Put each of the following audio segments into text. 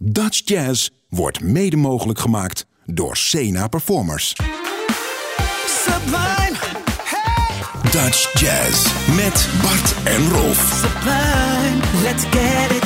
Dutch Jazz wordt mede mogelijk gemaakt door Sena Performers. Sublime, hey, Dutch Jazz met Bart en Rolf. sublime, let's get it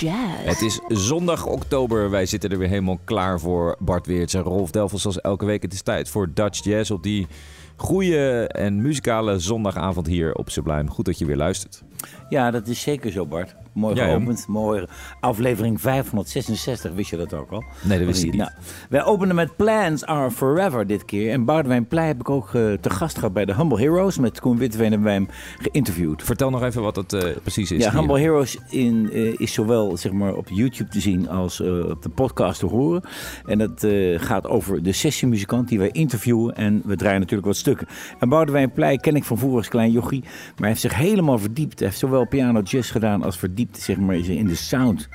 Jazz. Het is zondag oktober. Wij zitten er weer helemaal klaar voor. Bart Weerts en Rolf Delvels zoals elke week. Het is tijd voor Dutch Jazz op die goede en muzikale zondagavond hier op Sublime. Goed dat je weer luistert. Ja, dat is zeker zo, Bart. Mooi Ja, ja. geopend. Mooi. Aflevering 566, wist je dat ook al? Nee, dat wist ik niet. Nou, wij openen met Plans Are Forever dit keer. En Boudewijn Pleij heb ik ook eh, te gast gehad bij de Humble Heroes. Met Koen Witteveen hebben wij hem geïnterviewd. Vertel nog even wat het eh, precies is. Ja, hier. Humble Heroes in, eh, is zowel zeg maar, op YouTube te zien als op de podcast te horen. En dat gaat over de sessiemuzikant die wij interviewen. En we draaien natuurlijk wat stukken. En Boudewijn Pleij ken ik van vroeger als klein jochie. Maar hij heeft zich helemaal verdiept. Hij heeft zowel piano jazz gedaan als verdiept zeg maar, in de sound.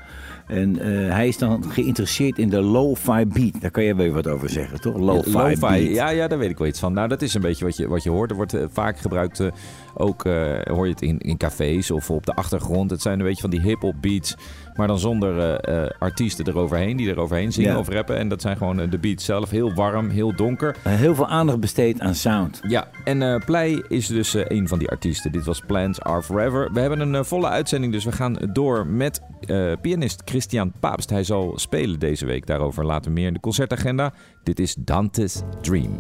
En eh, hij is dan geïnteresseerd in de lo-fi beat. Daar kan jij wel wat over zeggen, toch? Lo-fi, beat. ja, ja, daar weet ik wel iets van. Nou, dat is een beetje wat je, wat je hoort. Er wordt eh, vaak gebruikt, eh, ook hoor je het in, in cafés of op de achtergrond. Het zijn een beetje van die hip-hop beats, maar dan zonder eh, eh, artiesten eroverheen die eroverheen zingen Ja. of rappen. En dat zijn gewoon eh, de beats zelf, heel warm, heel donker. Heel veel aandacht besteed aan sound. Ja, en Plei is dus een van die artiesten. Dit was Plans Are Forever. We hebben een volle uitzending, dus we gaan door met pianist Christian Paapst. Hij zal spelen deze week, daarover later meer in de concertagenda. Dit is Dante's Dream.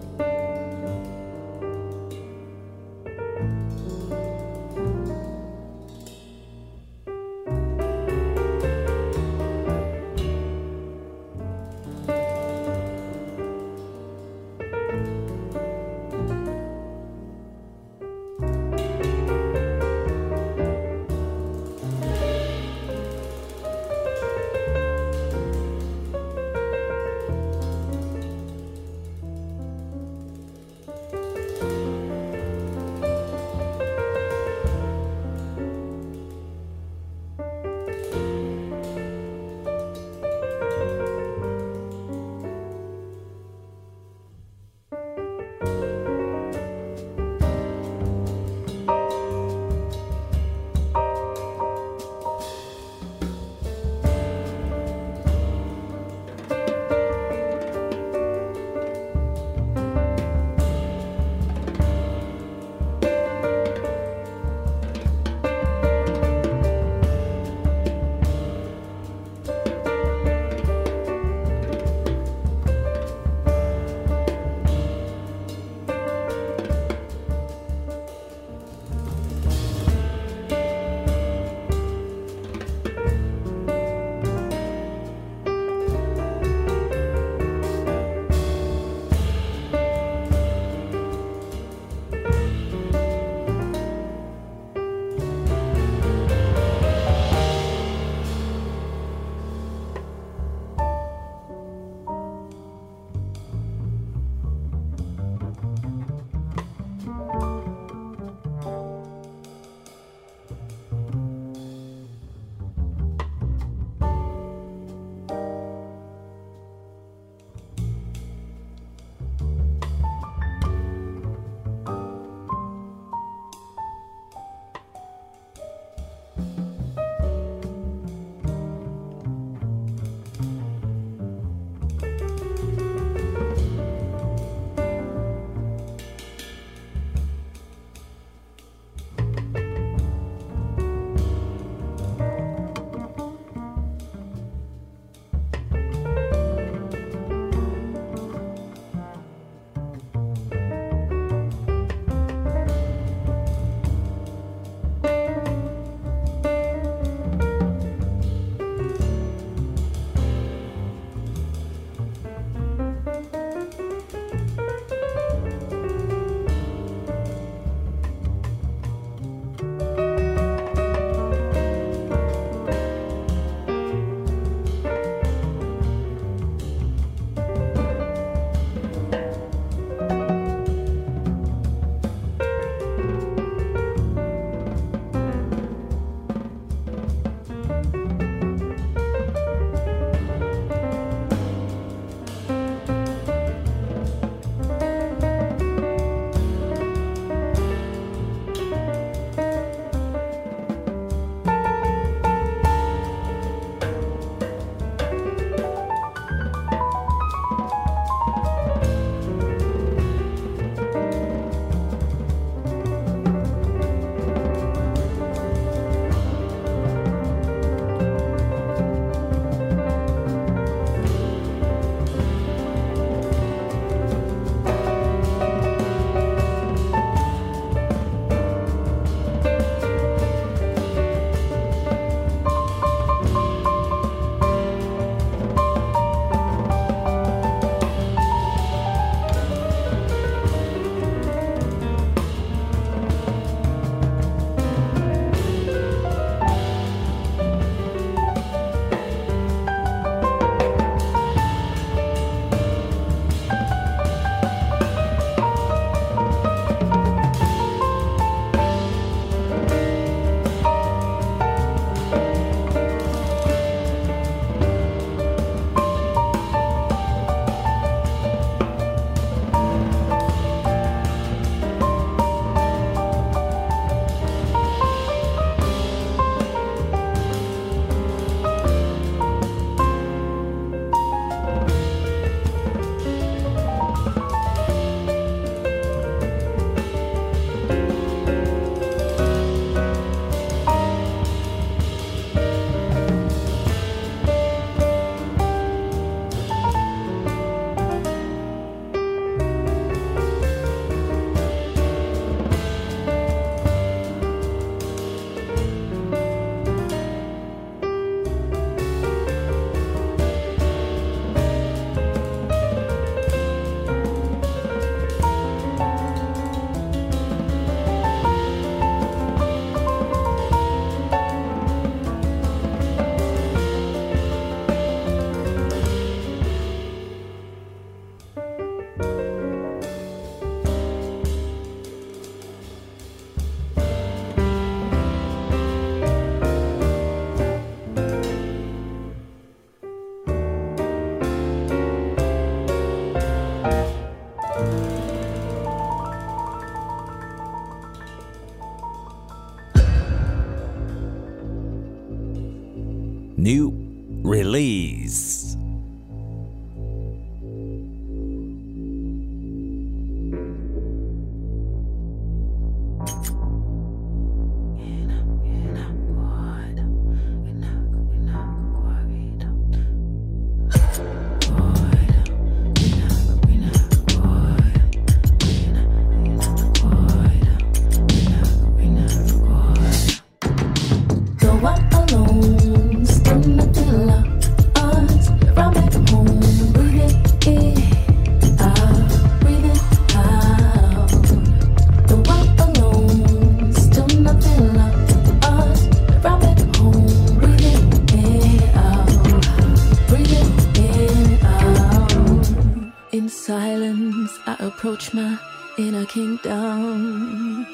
In silence, I approach my inner kingdom.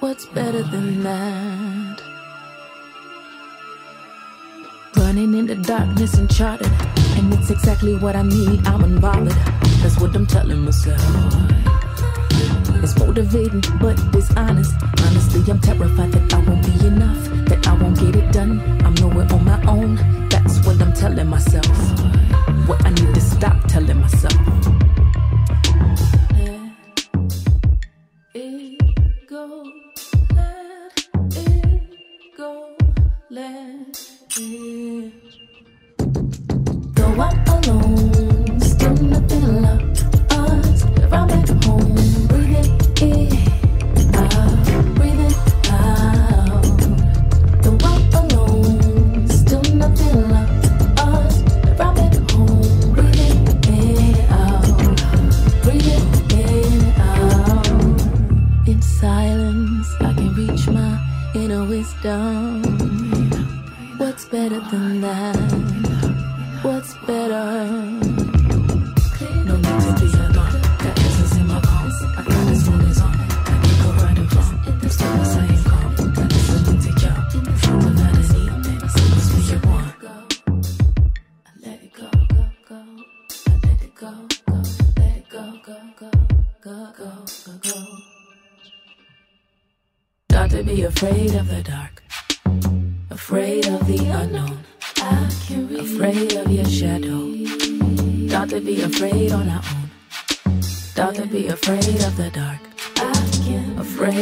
What's better than that? Running in the darkness and uncharted. And it's exactly what I need. I'm unbothered. That's what I'm telling myself. It's motivating, but dishonest. Honestly, I'm terrified that I won't be enough. That I won't get it done. I'm nowhere on my own. That's what I'm telling myself. What I need to stop telling myself.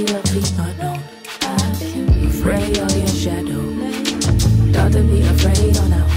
be like. Afraid of your shadow. Don't be afraid oh, on our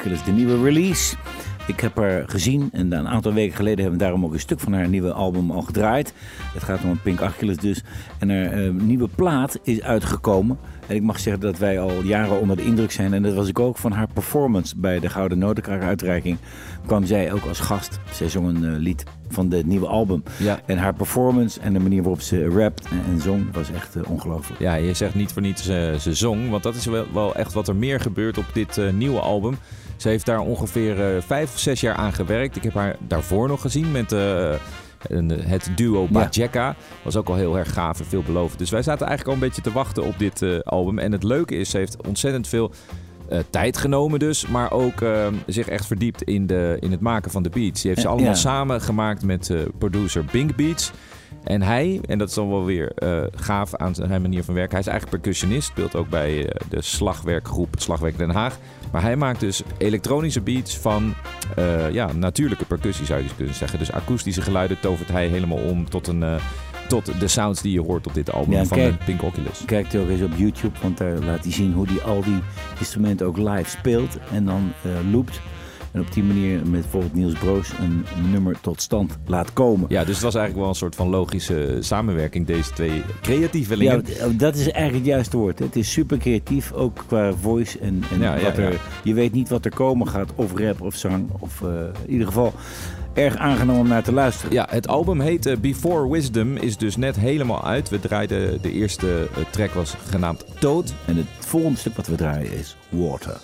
Achilles, de nieuwe release. Ik heb haar gezien en een aantal weken geleden hebben we daarom ook een stuk van haar nieuwe album al gedraaid. Het gaat om Pink Achilles dus. En haar eh, nieuwe plaat is uitgekomen. En ik mag zeggen dat wij al jaren onder de indruk zijn. En dat was ik ook van haar performance bij de Gouden Notenkraker uitreiking. Kwam zij ook als gast. Zij zong een eh, lied van het nieuwe album. Ja. En haar performance en de manier waarop ze rapt en, zong was echt eh, ongelooflijk. Ja, je zegt niet voor niets eh, ze zong, want dat is wel, wel echt wat er meer gebeurt op dit nieuwe album. Ze heeft daar ongeveer vijf of zes jaar aan gewerkt. Ik heb haar daarvoor nog gezien met eh, een, het duo Bajeka. Was ook al heel erg gaaf en veelbelovend. Dus wij zaten eigenlijk al een beetje te wachten op dit eh, album. En het leuke is, ze heeft ontzettend veel eh, tijd genomen dus, maar ook eh, zich echt verdiept in, de, in het maken van de beats. Die heeft ze Ja, allemaal ja. samen gemaakt met eh, producer Bink Beats. En hij, en dat is dan wel weer eh, gaaf aan zijn manier van werken. Hij is eigenlijk percussionist, speelt ook bij eh, de slagwerkgroep Slagwerk Den Haag. Maar hij maakt dus elektronische beats van eh, ja, natuurlijke percussie zou je dus kunnen zeggen. Dus akoestische geluiden tovert hij helemaal om tot, een, tot de sounds die je hoort op dit album Ja, van kijk. de Pink Oculus. Kijk ook eens op YouTube, want daar laat hij zien hoe hij al die instrumenten ook live speelt en dan loopt. En op die manier met bijvoorbeeld Niels Broos een nummer tot stand laat komen. Ja, dus het was eigenlijk wel een soort van logische samenwerking, deze twee creatievelingen. Ja, dat is eigenlijk het juiste woord. hè. Het is super creatief, ook qua voice. En, en Ja, ja, wat er, ja. je weet niet wat er komen gaat, of rap of zang. Of eh, in ieder geval erg aangenaam om naar te luisteren. Ja, het album heet eh, Before Wisdom, is dus net helemaal uit. We draaiden de eerste eh, track was genaamd Toad. En het volgende stuk wat we draaien is Water.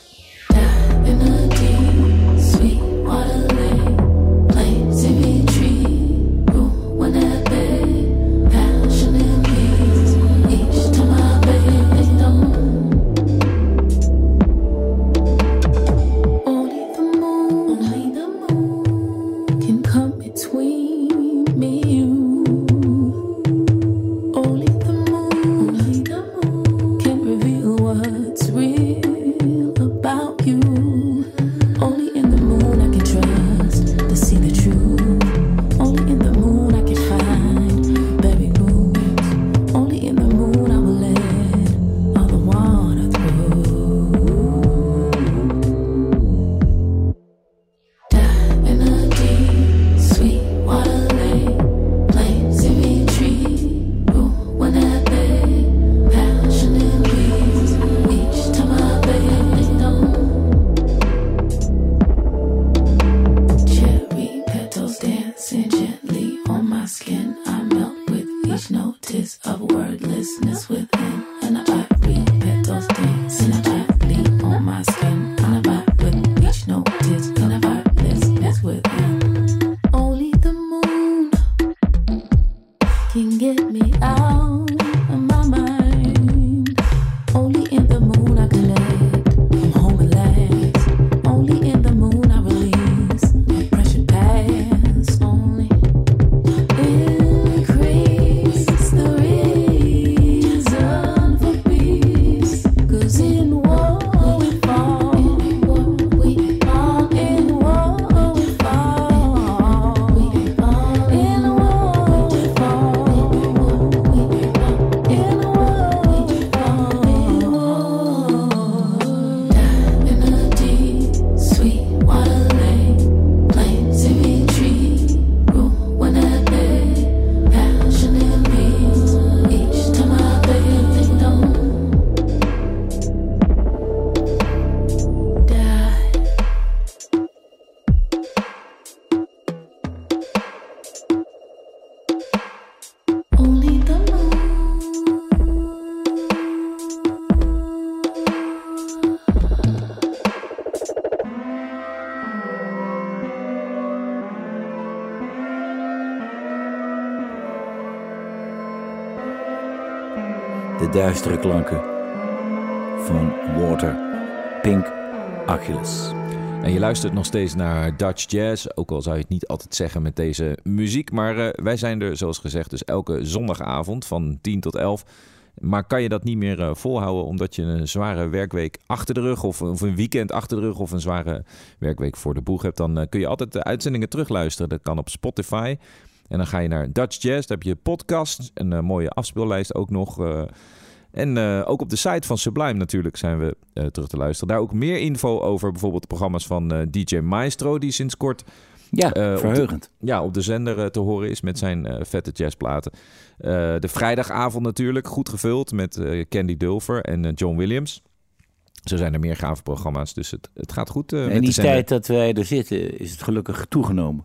Duistere klanken van Water, Pink Oculus. En je luistert nog steeds naar Dutch Jazz, ook al zou je het niet altijd zeggen met deze muziek. Maar eh, wij zijn er, zoals gezegd, dus elke zondagavond van 10 tot 11. Maar kan je dat niet meer eh, volhouden omdat je een zware werkweek achter de rug... Of, of een weekend achter de rug of een zware werkweek voor de boeg hebt... dan eh, kun je altijd de uitzendingen terugluisteren. Dat kan op Spotify. En dan ga je naar Dutch Jazz, daar heb je podcast, een eh, mooie afspeellijst ook nog... eh, en eh, ook op de site van Sublime natuurlijk zijn we terug te luisteren. Daar ook meer info over bijvoorbeeld de programma's van DJ Maestro... die sinds kort Ja, Eh, op de- verheugend. ja, op de zender te horen is met zijn vette jazzplaten. De vrijdagavond natuurlijk, goed gevuld met Candy Dulfer en John Williams. Zo zijn er meer gave programma's, dus het, het gaat goed eh, En met de die zender. tijd dat wij er zitten, is het gelukkig toegenomen.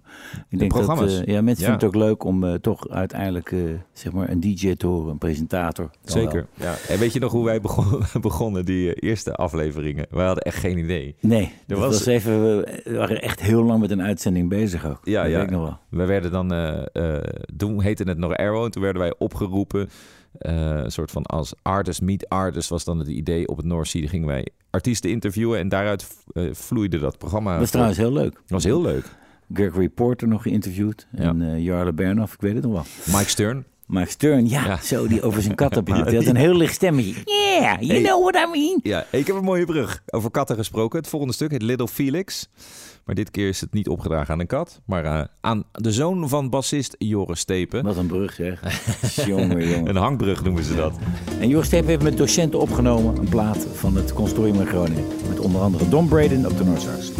Ik denk programma's. Dat, eh, ja, mensen Ja. vinden het ook leuk om eh, toch uiteindelijk zeg maar een DJ te horen, een presentator. Zeker. Ja. En weet je nog hoe wij begonnen, begonnen die eerste afleveringen? Wij hadden echt geen idee. Nee, dat was- was, even, we waren echt heel lang met een uitzending bezig ook. Ja, dat ja. weet ik nog wel. We werden dan, toen heette het nog Arrow, en toen werden wij opgeroepen een soort van als artist meet artist was dan het idee. Op het North Sea gingen wij artiesten interviewen en daaruit eh, vloeide dat programma. Dat was trouwens heel leuk. Dat was heel leuk. Gregory Porter nog geïnterviewd. En eh Jarle Bernhoff, ik weet het nog wel. Mike Stern. Mike Stern, ja, Ja. zo die over zijn katten praat. Die had een heel licht stemmetje. Yeah, you Hey. know what I mean. Ja, ik heb een mooie brug. Over katten gesproken. Het volgende stuk heet Little Felix. Maar dit keer is het niet opgedragen aan een kat, maar eh, aan de zoon van bassist Joris Stepen. Wat een brug zeg. jongen, jongen. Een hangbrug noemen ze dat. En Joris Steep heeft met docenten opgenomen een plaat van het consortium in Groningen. Met onder andere Don Braden op de Noordsax.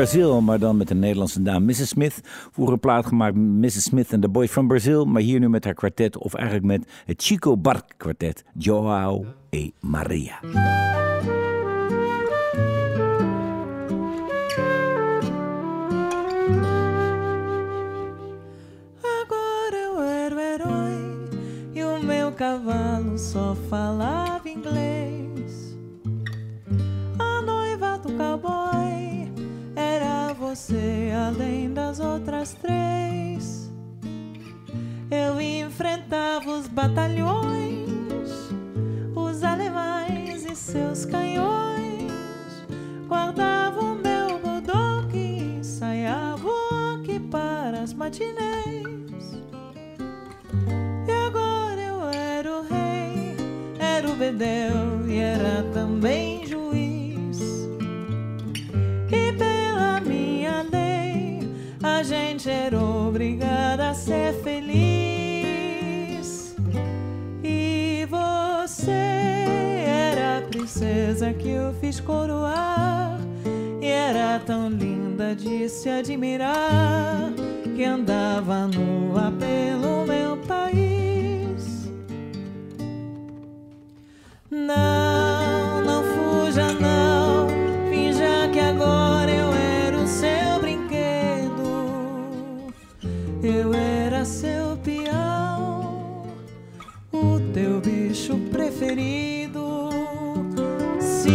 Brazil, maar dan met de Nederlandse dame Mrs. Smith. Vroeger plaat gemaakt Mrs. Smith en the Boys from Brazil. Maar hier nu met haar kwartet, of eigenlijk met het Chico Bark kwartet. Joao e Maria. E cavalo só falava inglês. A noiva do você, além das outras três. Eu enfrentava os batalhões, os alemães e seus canhões. Guardava o meu bulldog e ensaiava aqui para as matinês. E agora eu era o rei, era o bedel e era também a gente era obrigada a ser feliz. E você era a princesa que eu fiz coroar. E era tão linda de se admirar que andava nua pelo meu país. Não, Se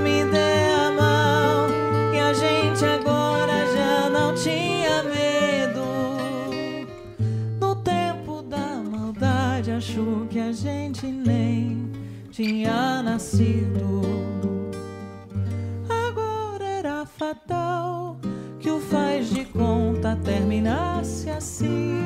me der a mão e a gente agora já não tinha medo. No tempo da maldade, achou que a gente nem tinha nascido. Agora era fatal que o faz de conta terminasse assim.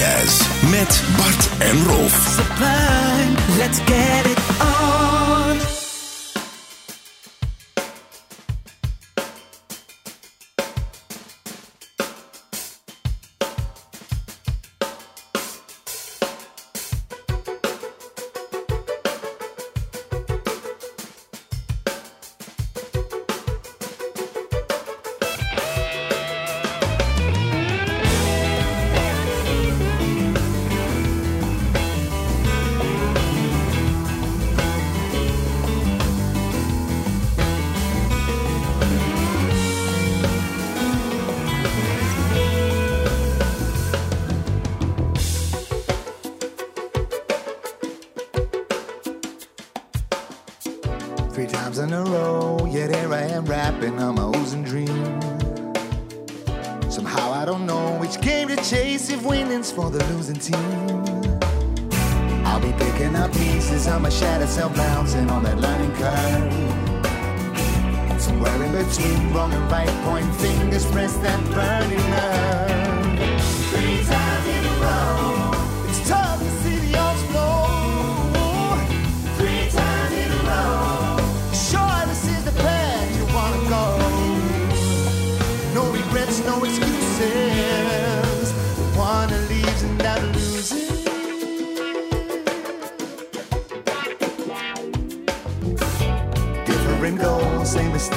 Jazz met Bart en Rolf. sublime. Let's get it for the losing team. I'll be picking up pieces of my shattered self bouncing on that learning curve. Somewhere in between wrong and right, point fingers, press that burning nerve.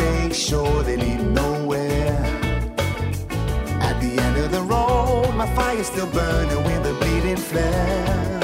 Same sure they lead nowhere. At the end of the road, my fire's still burning with a bleeding flare.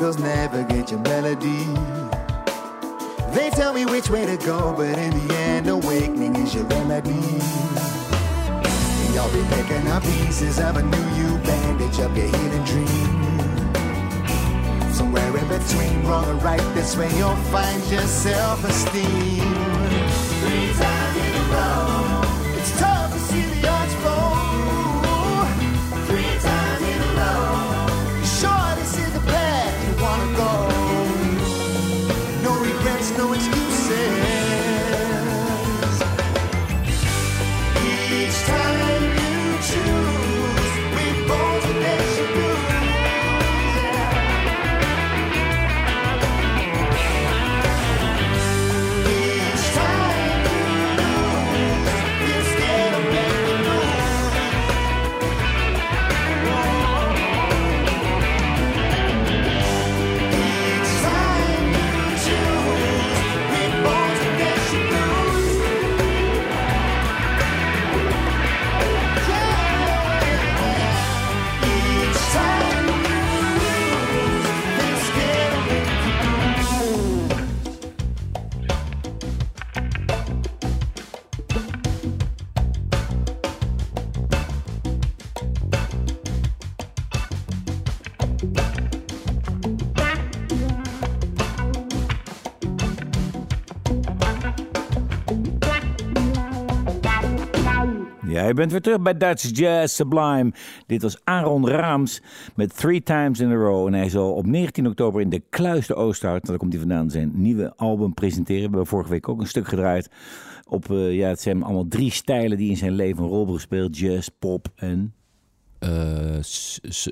Never get your melody. They tell me which way to go, but in the end, awakening is your remedy. Y'all be picking up pieces of a new you bandage up your healing dream. Somewhere in between wrong and right, this way you'll find your self-esteem. Je bent weer terug bij Dutch Jazz Sublime. Dit was Aaron Raams met Three Times in a Row. En hij zal op 19 oktober in de Kluis de Oosthout, daar komt hij vandaan, zijn nieuwe album presenteren. We hebben vorige week ook een stuk gedraaid. Op, eh, ja, het zijn allemaal drie stijlen die in zijn leven een rol hebben gespeeld. Jazz, pop en... Eh,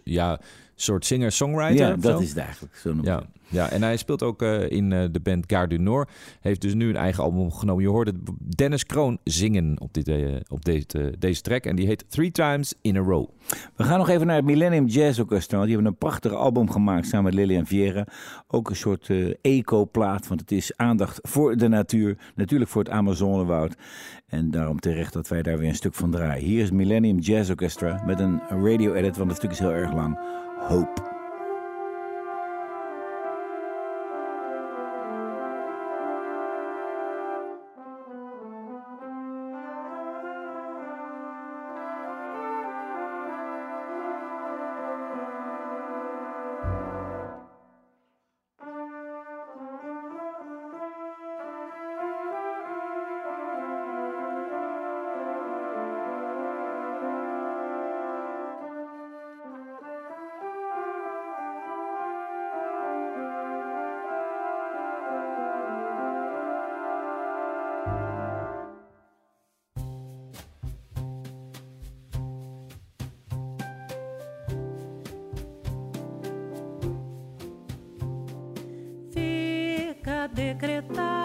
ja, soort singer-songwriter. Ja, dat zo. is het eigenlijk. Zo Ja, ja, en hij speelt ook eh, in eh, de band Gare du Nord. Heeft dus nu een eigen album opgenomen. Je hoorde Dennis Kroon zingen op, dit, eh, op deze, deze track. En die heet Three Times in a Row. We gaan nog even naar het Millennium Jazz Orchestra. want Die hebben een prachtig album gemaakt samen met Lilian Viera. Ook een soort eco-plaat, want het is aandacht voor de natuur. Natuurlijk voor het Amazonewoud. En daarom terecht dat wij daar weer een stuk van draaien. Hier is Millennium Jazz Orchestra met een radio-edit, want het stuk is heel erg lang. Hope. secretário.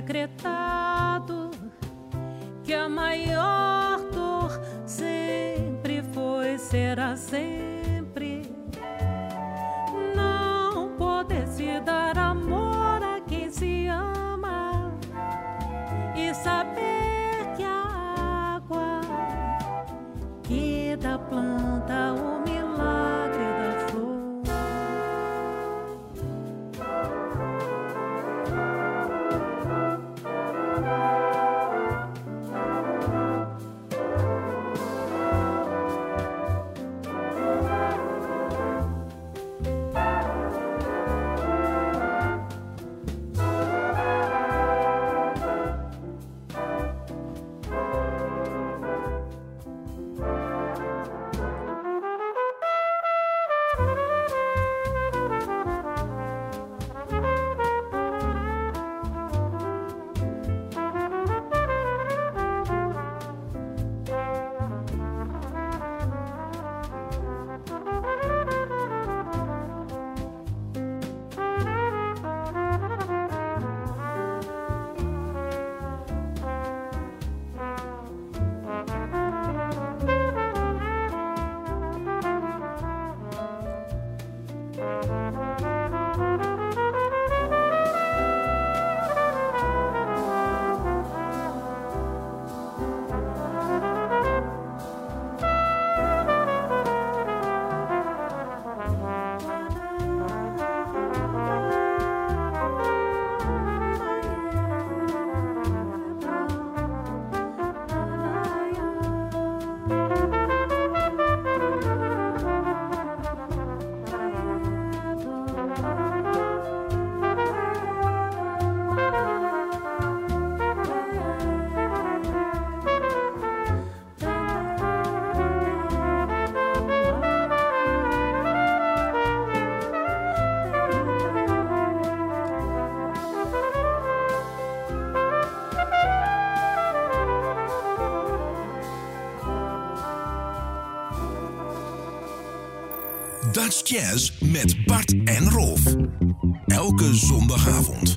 Decretado que a maior dor sempre foi, será sempre Jazz met Bart en Rolf. Elke zondagavond.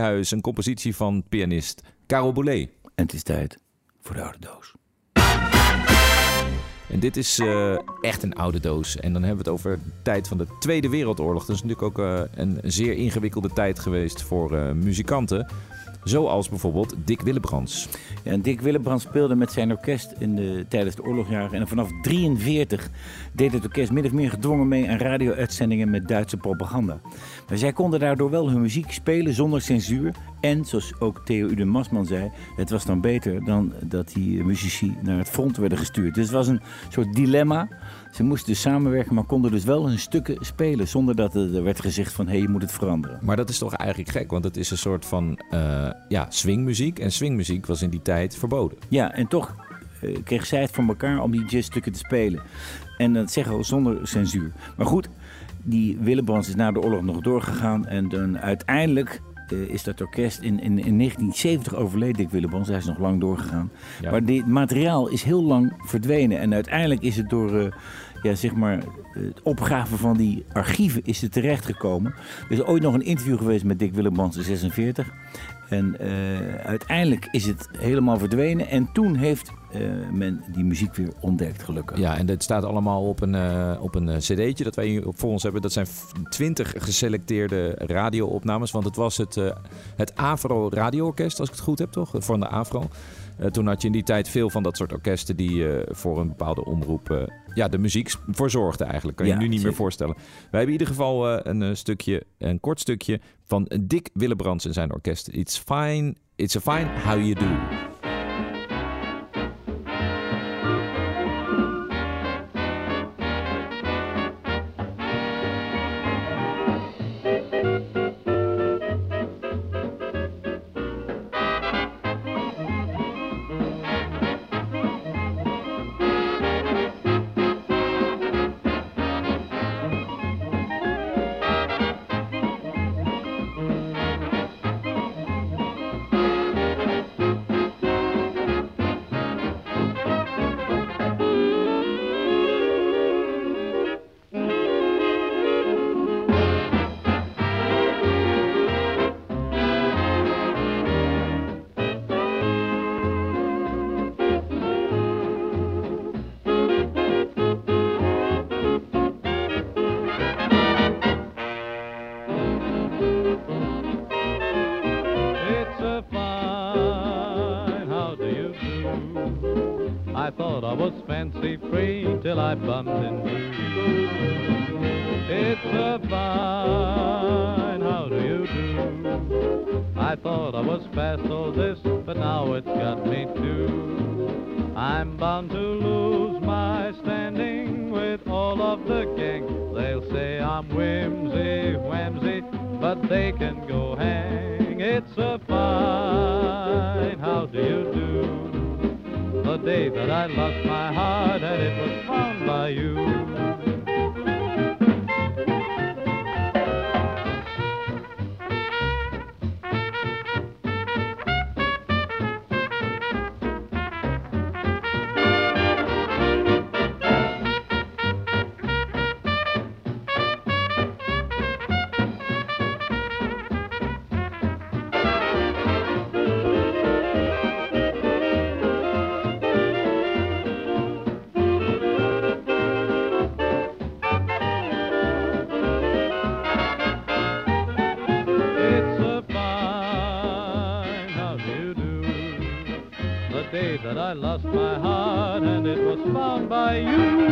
Een compositie van pianist Karel Boulet. En het is tijd voor de oude doos. En dit is eh, echt een oude doos. En dan hebben we het over de tijd van de Tweede Wereldoorlog. Dat is natuurlijk ook eh, een zeer ingewikkelde tijd geweest voor eh, muzikanten. Zoals bijvoorbeeld Dick Willebrands. En Dick Willebrands speelde met zijn orkest in de, tijdens de oorlogjaren. En vanaf 43 deed het orkest min of meer gedwongen mee aan radio-uitzendingen met Duitse propaganda. Maar zij konden daardoor wel hun muziek spelen zonder censuur. En, zoals ook Theo Uden Masman zei, het was dan beter dan dat die muzici naar het front werden gestuurd. Dus het was een soort dilemma. Ze moesten dus samenwerken, maar konden dus wel hun stukken spelen zonder dat er werd gezegd van hé, hey, je moet het veranderen. Maar dat is toch eigenlijk gek, want het is een soort van eh, ja, swingmuziek. En swingmuziek was in die tijd verboden. Ja, en toch uh, kreeg zij het voor elkaar om die jazzstukken te spelen. En dat zeggen we zonder censuur. Maar goed, die Willebrands is na de oorlog nog doorgegaan. En dan uiteindelijk uh, is dat orkest in, in, in 1970 overleden, Dick Willebrands. Hij is nog lang doorgegaan. Ja. Maar dit materiaal is heel lang verdwenen. En uiteindelijk is het door... Uh, ja, zeg maar, het opgraven van die archieven is er terechtgekomen. Er is ooit nog een interview geweest met Dick Willebrands in 46. En uh, uiteindelijk is het helemaal verdwenen. En toen heeft uh, men die muziek weer ontdekt, gelukkig. Ja, en dat staat allemaal op een, uh, op een cd'tje dat wij hier voor ons hebben. Dat zijn twintig geselecteerde radioopnames. Want het was het, uh, het Afro Radioorkest, als ik het goed heb, toch? Van de Afro. Toen had je in die tijd veel van dat soort orkesten die voor een bepaalde omroep ja, de muziek verzorgden eigenlijk. Kan je Ja, nu niet zeker. meer voorstellen. Wij hebben in ieder geval een eh, stukje, een kort stukje van Dick Willebrands en zijn orkest. It's fine, it's a fine how you do. I thought I was fancy free till I bumped into you. It's a fine, how do you do? I thought I was past all this, but now it's got me too. I'm bound to lose my standing with all of the gang. They'll say I'm whimsy, whimsy, but they can go hang. It's a fine, how do you do? Day that I lost my heart and it was found by you. Day that I lost my heart and it was found by you.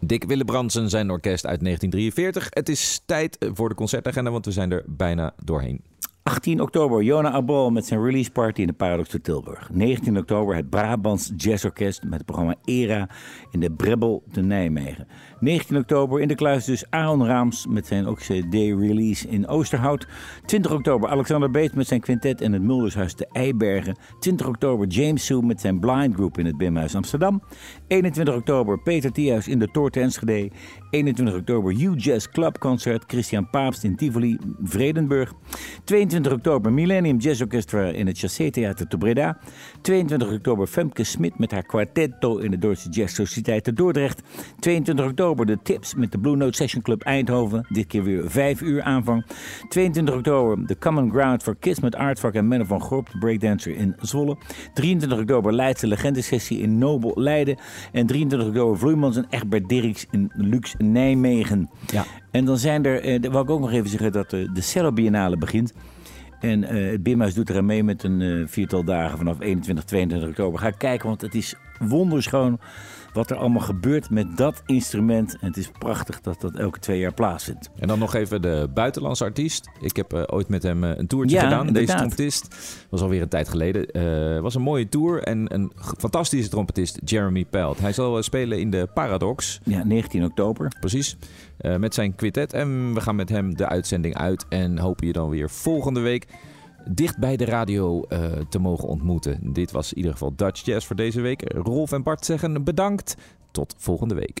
Dick Willebrands en zijn orkest uit 1943. Het is tijd voor de concertagenda, want we zijn er bijna doorheen. 18 oktober, Jona Abol met zijn release party in de Paradox te Tilburg. 19 oktober het Brabants Jazzorkest met het programma Era in de Brebbel te Nijmegen. 19 oktober in de kluis dus Aaron Raams met zijn ook CD-release in Oosterhout. 20 oktober Alexander Beets met zijn quintet in het Muldershuis te Eibergen. 20 oktober James Sue met zijn Blind Group in het Bimhuis Amsterdam. 21 oktober Peter Thiehuis in de Toorte Enschede. 21 oktober U Jazz Club Concert Christian Paapst in Tivoli, Vredenburg. 22 21 oktober Millennium Jazz Orchestra in het Chassé Theater te Breda. 22 oktober Femke Smit met haar kwartetto in de Duitse Jazz Sociëteit te Dordrecht. 22 oktober de Tips met de Blue Note Session Club Eindhoven. Dit keer weer 5 uur aanvang. 22 oktober de Common Ground for Kids met Aardvak en Menno van Gorp, de breakdancer in Zwolle. 23 oktober Leidse Legendesessie in Nobel Leiden. En 23 oktober Vloeimans en Egbert Dirks in Lux Nijmegen. Ja. En dan zijn er, eh, wil ik ook nog even zeggen dat eh, de Cello Biennale begint. En eh, het Bimhuis doet er aan mee met een eh, viertal dagen vanaf 21, 22 oktober. Ga kijken, want het is wonderschoon wat er allemaal gebeurt met dat instrument. En het is prachtig dat dat elke twee jaar plaatsvindt. En dan nog even de buitenlandse artiest. Ik heb eh, ooit met hem eh, een toertje Ja, gedaan. Deze trompetist was alweer een tijd geleden. Het was een mooie tour en een fantastische trompetist, Jeremy Pelt. Hij zal spelen in de Paradox. Ja, 19 oktober. Precies. Met zijn quintet. En we gaan met hem de uitzending uit. En hopen je dan weer volgende week dicht bij de radio eh, te mogen ontmoeten. Dit was in ieder geval Dutch Jazz voor deze week. Rolf en Bart zeggen bedankt. Tot volgende week.